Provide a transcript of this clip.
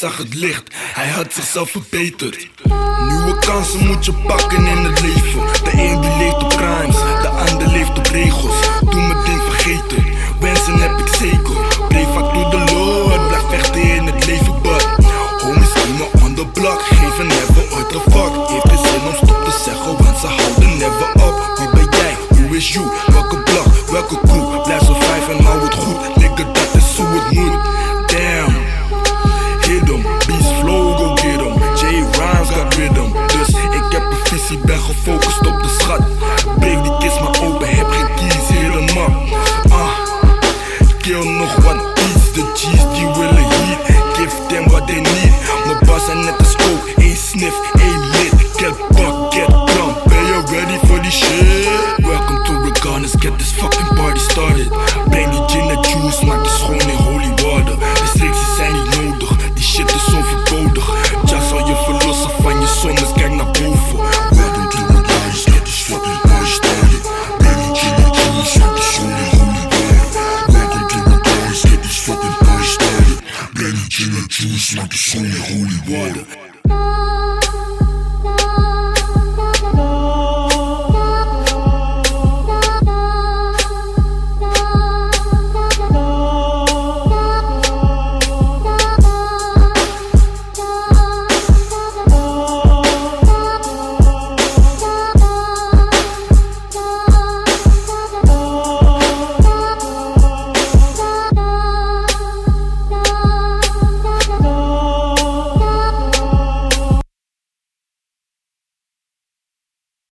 zag het licht, hij had zichzelf verbeterd. Nieuwe kansen moet je pakken in het leven. De een die leeft op crimes, de ander leeft op regels. Doe mijn ding vergeten, wensen heb ik zeker. Pray vaak door de Lord, blijf vechten in het leven, but Homies komen on the block, geven never ooit een fuck. Heeft geen zin om stop te zeggen, want ze houden never up. Wie ben jij? Who is you? Welke blok? Welke crew? Blijf zo vijf en hou het goed. piqué en or, one piece the cheese in the juice like it's only holy water.